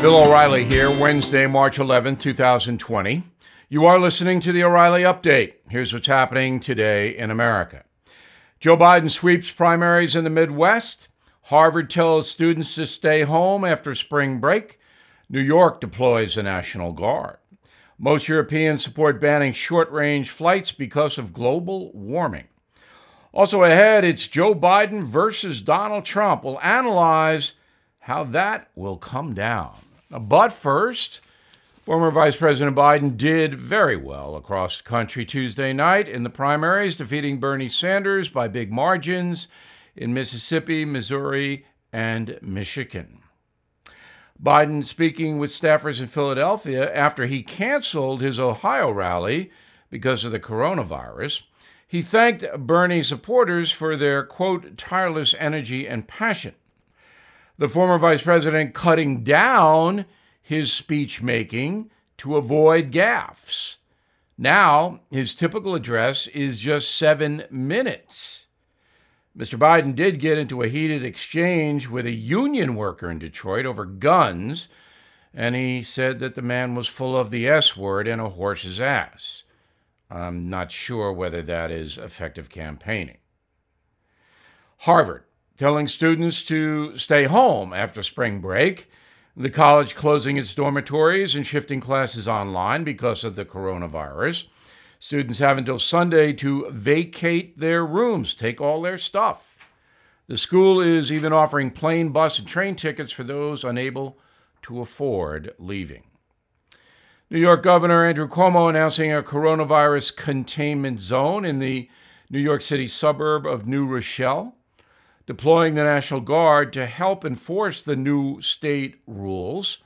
Bill O'Reilly here, Wednesday, March 11, 2020. You are listening to the O'Reilly Update. Here's what's happening today in America Joe Biden sweeps primaries in the Midwest. Harvard tells students to stay home after spring break. New York deploys the National Guard. Most Europeans support banning short range flights because of global warming. Also ahead, it's Joe Biden versus Donald Trump. We'll analyze how that will come down. But first, former Vice President Biden did very well across country Tuesday night in the primaries, defeating Bernie Sanders by big margins in Mississippi, Missouri, and Michigan. Biden speaking with staffers in Philadelphia after he canceled his Ohio rally because of the coronavirus. He thanked Bernie supporters for their, quote, tireless energy and passion. The former vice president cutting down his speech making to avoid gaffes. Now, his typical address is just seven minutes. Mr. Biden did get into a heated exchange with a union worker in Detroit over guns, and he said that the man was full of the S word and a horse's ass. I'm not sure whether that is effective campaigning. Harvard telling students to stay home after spring break, the college closing its dormitories and shifting classes online because of the coronavirus. Students have until Sunday to vacate their rooms, take all their stuff. The school is even offering plane, bus, and train tickets for those unable to afford leaving. New York Governor Andrew Cuomo announcing a coronavirus containment zone in the New York City suburb of New Rochelle deploying the National Guard to help enforce the new state rules.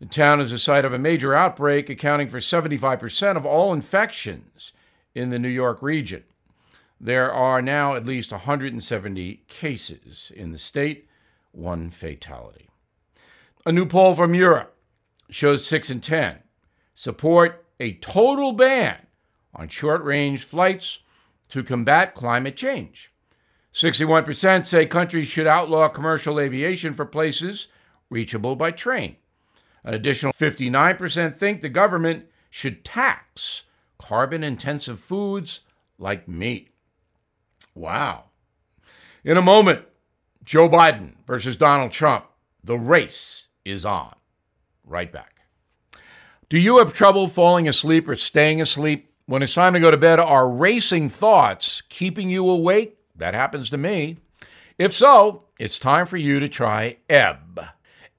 The town is the site of a major outbreak, accounting for 75% of all infections in the New York region. There are now at least 170 cases in the state, one fatality. A new poll from Europe shows 6 in 10 support a total ban on short range flights to combat climate change. 61% say countries should outlaw commercial aviation for places reachable by train. An additional 59% think the government should tax carbon intensive foods like meat. Wow. In a moment, Joe Biden versus Donald Trump. The race is on. Right back. Do you have trouble falling asleep or staying asleep? When it's time to go to bed, are racing thoughts keeping you awake? That happens to me. If so, it's time for you to try Ebb.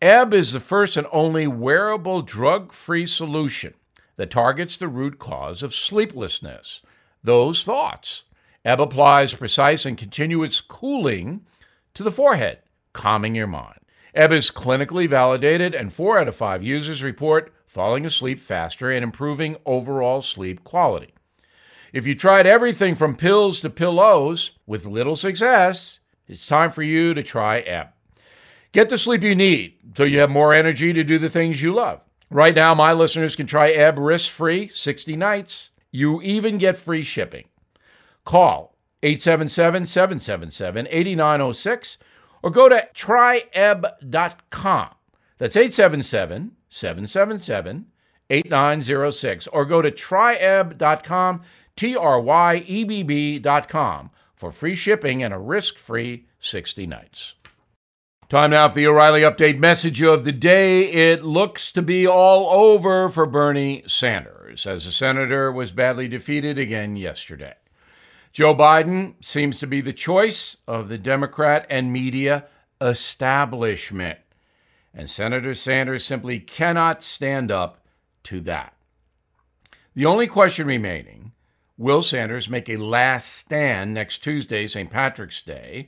Ebb is the first and only wearable drug free solution that targets the root cause of sleeplessness, those thoughts. Ebb applies precise and continuous cooling to the forehead, calming your mind. Ebb is clinically validated, and four out of five users report falling asleep faster and improving overall sleep quality. If you tried everything from pills to pillows with little success, it's time for you to try Ebb. Get the sleep you need so you have more energy to do the things you love. Right now, my listeners can try Ebb risk free 60 nights. You even get free shipping. Call 877 777 8906 or go to tryebb.com. That's 877 777 8906 or go to tryebb.com T-R-Y-E-B-B.com for free shipping and a risk-free 60 nights. Time now for the O'Reilly Update message of the day. It looks to be all over for Bernie Sanders, as the senator was badly defeated again yesterday. Joe Biden seems to be the choice of the Democrat and media establishment, and Senator Sanders simply cannot stand up to that. The only question remaining Will Sanders make a last stand next Tuesday, St. Patrick's Day?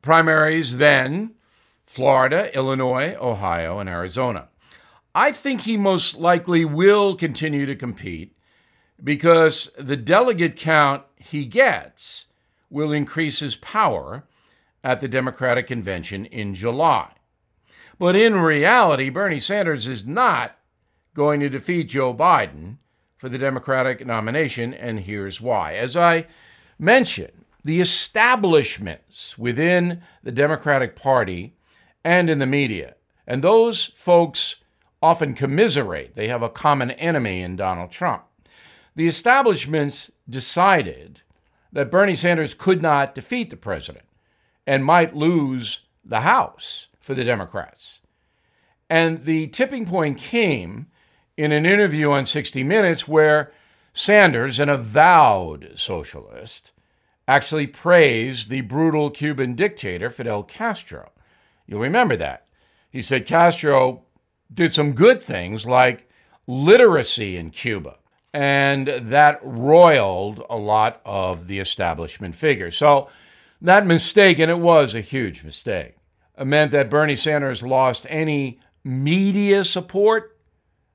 Primaries then Florida, Illinois, Ohio, and Arizona. I think he most likely will continue to compete because the delegate count he gets will increase his power at the Democratic convention in July. But in reality, Bernie Sanders is not going to defeat Joe Biden for the Democratic nomination, and here's why. As I mentioned, the establishments within the Democratic Party and in the media, and those folks often commiserate. They have a common enemy in Donald Trump. The establishments decided that Bernie Sanders could not defeat the president and might lose the House for the Democrats. And the tipping point came in an interview on 60 Minutes where Sanders, an avowed socialist, actually praised the brutal Cuban dictator Fidel Castro. You'll remember that. He said Castro did some good things like literacy in Cuba, and that roiled a lot of the establishment figures. So that mistake, and it was a huge mistake, meant that Bernie Sanders lost any media support.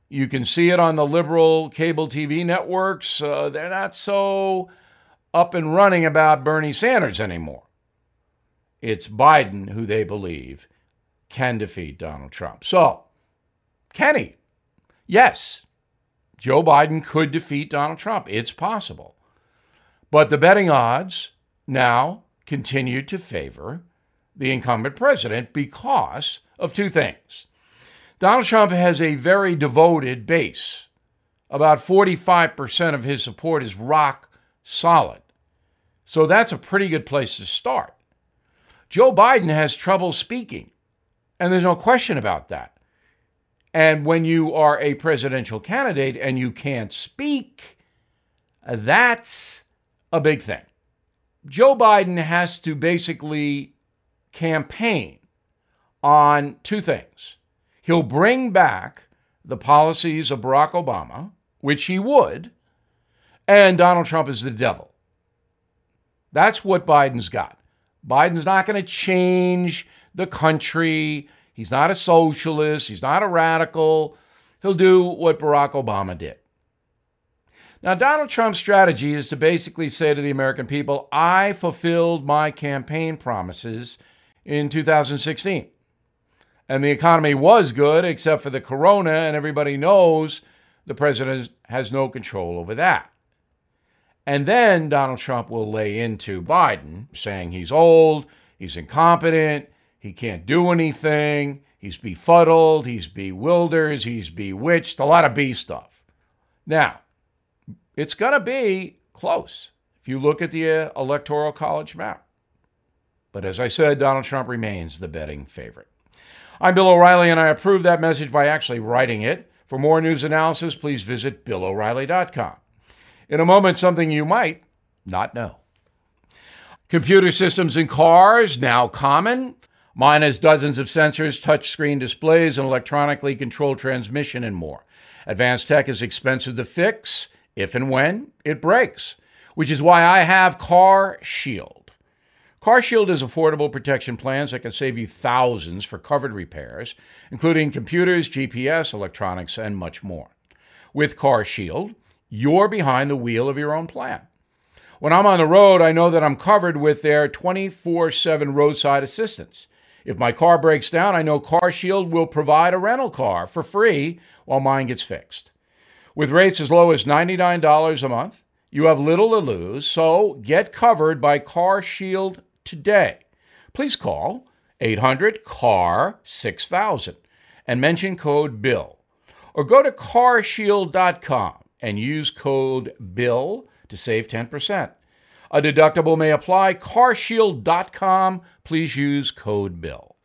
You can see it on the liberal cable TV networks. Uh, they're not so up and running about Bernie Sanders anymore. It's Biden who they believe can defeat Donald Trump. So, can he? Yes, Joe Biden could defeat Donald Trump. It's possible. But the betting odds now continue to favor the incumbent president because of two things. Donald Trump has a very devoted base. About 45% of his support is rock solid. So that's a pretty good place to start. Joe Biden has trouble speaking, and there's no question about that. And when you are a presidential candidate and you can't speak, that's a big thing. Joe Biden has to basically campaign on two things. He'll bring back the policies of Barack Obama, which he would, and Donald Trump is the devil. That's what Biden's got. Biden's not going to change the country. He's not a socialist. He's not a radical. He'll do what Barack Obama did. Now, Donald Trump's strategy is to basically say to the American people, I fulfilled my campaign promises in 2016. And the economy was good, except for the corona, and everybody knows the president has no control over that. And then Donald Trump will lay into Biden, saying he's old, he's incompetent, he can't do anything, he's befuddled, he's bewildered, he's bewitched, a lot of B stuff. Now, it's going to be close if you look at the uh, Electoral College map. But as I said, Donald Trump remains the betting favorite. I'm Bill O'Reilly, and I approve that message by actually writing it. For more news analysis, please visit BillO'Reilly.com. In a moment, something you might not know. Computer systems in cars, now common. Mine has dozens of sensors, touchscreen displays, and electronically controlled transmission, and more. Advanced tech is expensive to fix if and when it breaks, which is why I have Car Shield. Car Shield is affordable protection plans that can save you thousands for covered repairs, including computers, GPS, electronics, and much more. With Car Shield, you're behind the wheel of your own plan. When I'm on the road, I know that I'm covered with their 24 7 roadside assistance. If my car breaks down, I know CarShield will provide a rental car for free while mine gets fixed. With rates as low as $99 a month, you have little to lose, so get covered by CarShield today. Please call 800 CAR 6000 and mention code BILL or go to carshield.com and use code BILL to save 10%. A deductible may apply. Carshield.com. Please use code BILL.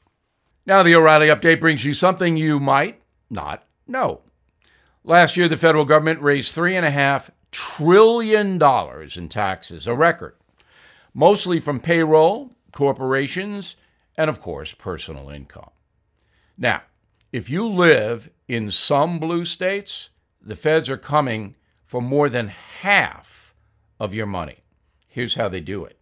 Now, the O'Reilly update brings you something you might not know. Last year, the federal government raised $3.5 trillion in taxes, a record, mostly from payroll, corporations, and of course, personal income. Now, if you live in some blue states, the feds are coming for more than half of your money. Here's how they do it.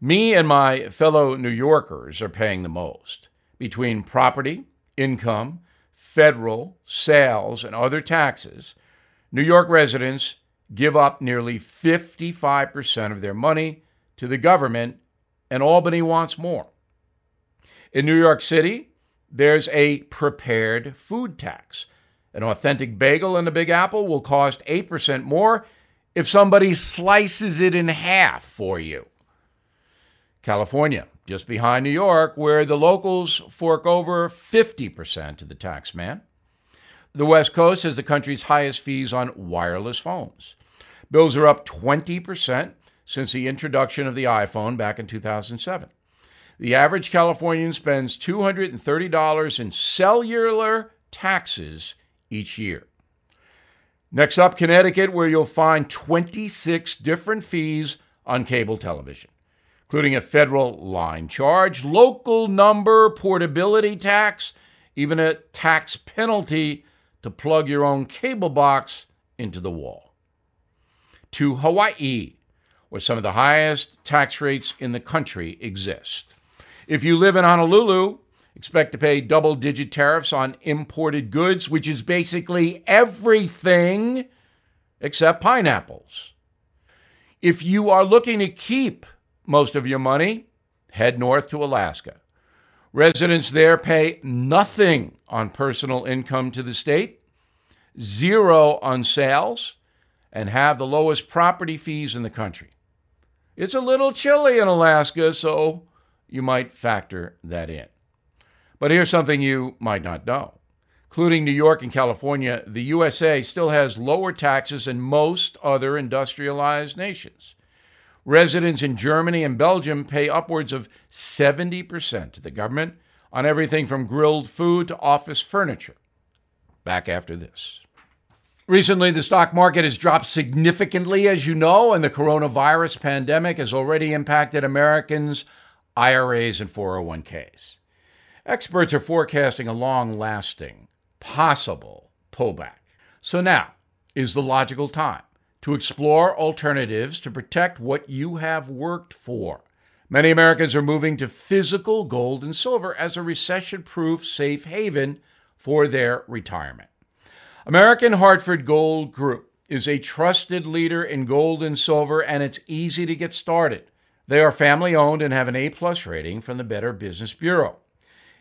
Me and my fellow New Yorkers are paying the most between property, income, federal, sales, and other taxes. New York residents give up nearly 55% of their money to the government, and Albany wants more. In New York City, there's a prepared food tax. An authentic bagel in the Big Apple will cost 8% more if somebody slices it in half for you. California, just behind New York, where the locals fork over 50% to the tax man. The West Coast has the country's highest fees on wireless phones. Bills are up 20% since the introduction of the iPhone back in 2007. The average Californian spends $230 in cellular taxes each year. Next up, Connecticut, where you'll find 26 different fees on cable television, including a federal line charge, local number portability tax, even a tax penalty to plug your own cable box into the wall. To Hawaii, where some of the highest tax rates in the country exist. If you live in Honolulu, expect to pay double digit tariffs on imported goods, which is basically everything except pineapples. If you are looking to keep most of your money, head north to Alaska. Residents there pay nothing on personal income to the state, zero on sales, and have the lowest property fees in the country. It's a little chilly in Alaska, so you might factor that in. But here's something you might not know. Including New York and California, the USA still has lower taxes than most other industrialized nations. Residents in Germany and Belgium pay upwards of 70% to the government on everything from grilled food to office furniture. Back after this. Recently, the stock market has dropped significantly, as you know, and the coronavirus pandemic has already impacted Americans' IRAs and 401ks. Experts are forecasting a long lasting, possible pullback. So now is the logical time to explore alternatives to protect what you have worked for. Many Americans are moving to physical gold and silver as a recession proof safe haven for their retirement. American Hartford Gold Group is a trusted leader in gold and silver, and it's easy to get started. They are family owned and have an A plus rating from the Better Business Bureau.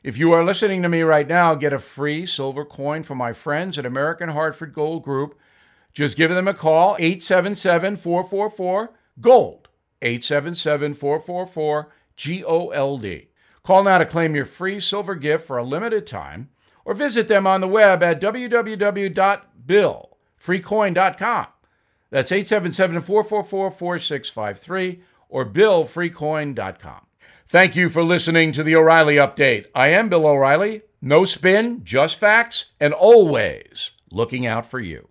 If you are listening to me right now, get a free silver coin from my friends at American Hartford Gold Group. Just give them a call, 877 444 GOLD. 877 444 G O L D. Call now to claim your free silver gift for a limited time or visit them on the web at www.billfreecoin.com. That's 877 444 4653 or billfreecoin.com. Thank you for listening to the O'Reilly Update. I am Bill O'Reilly. No spin, just facts, and always looking out for you.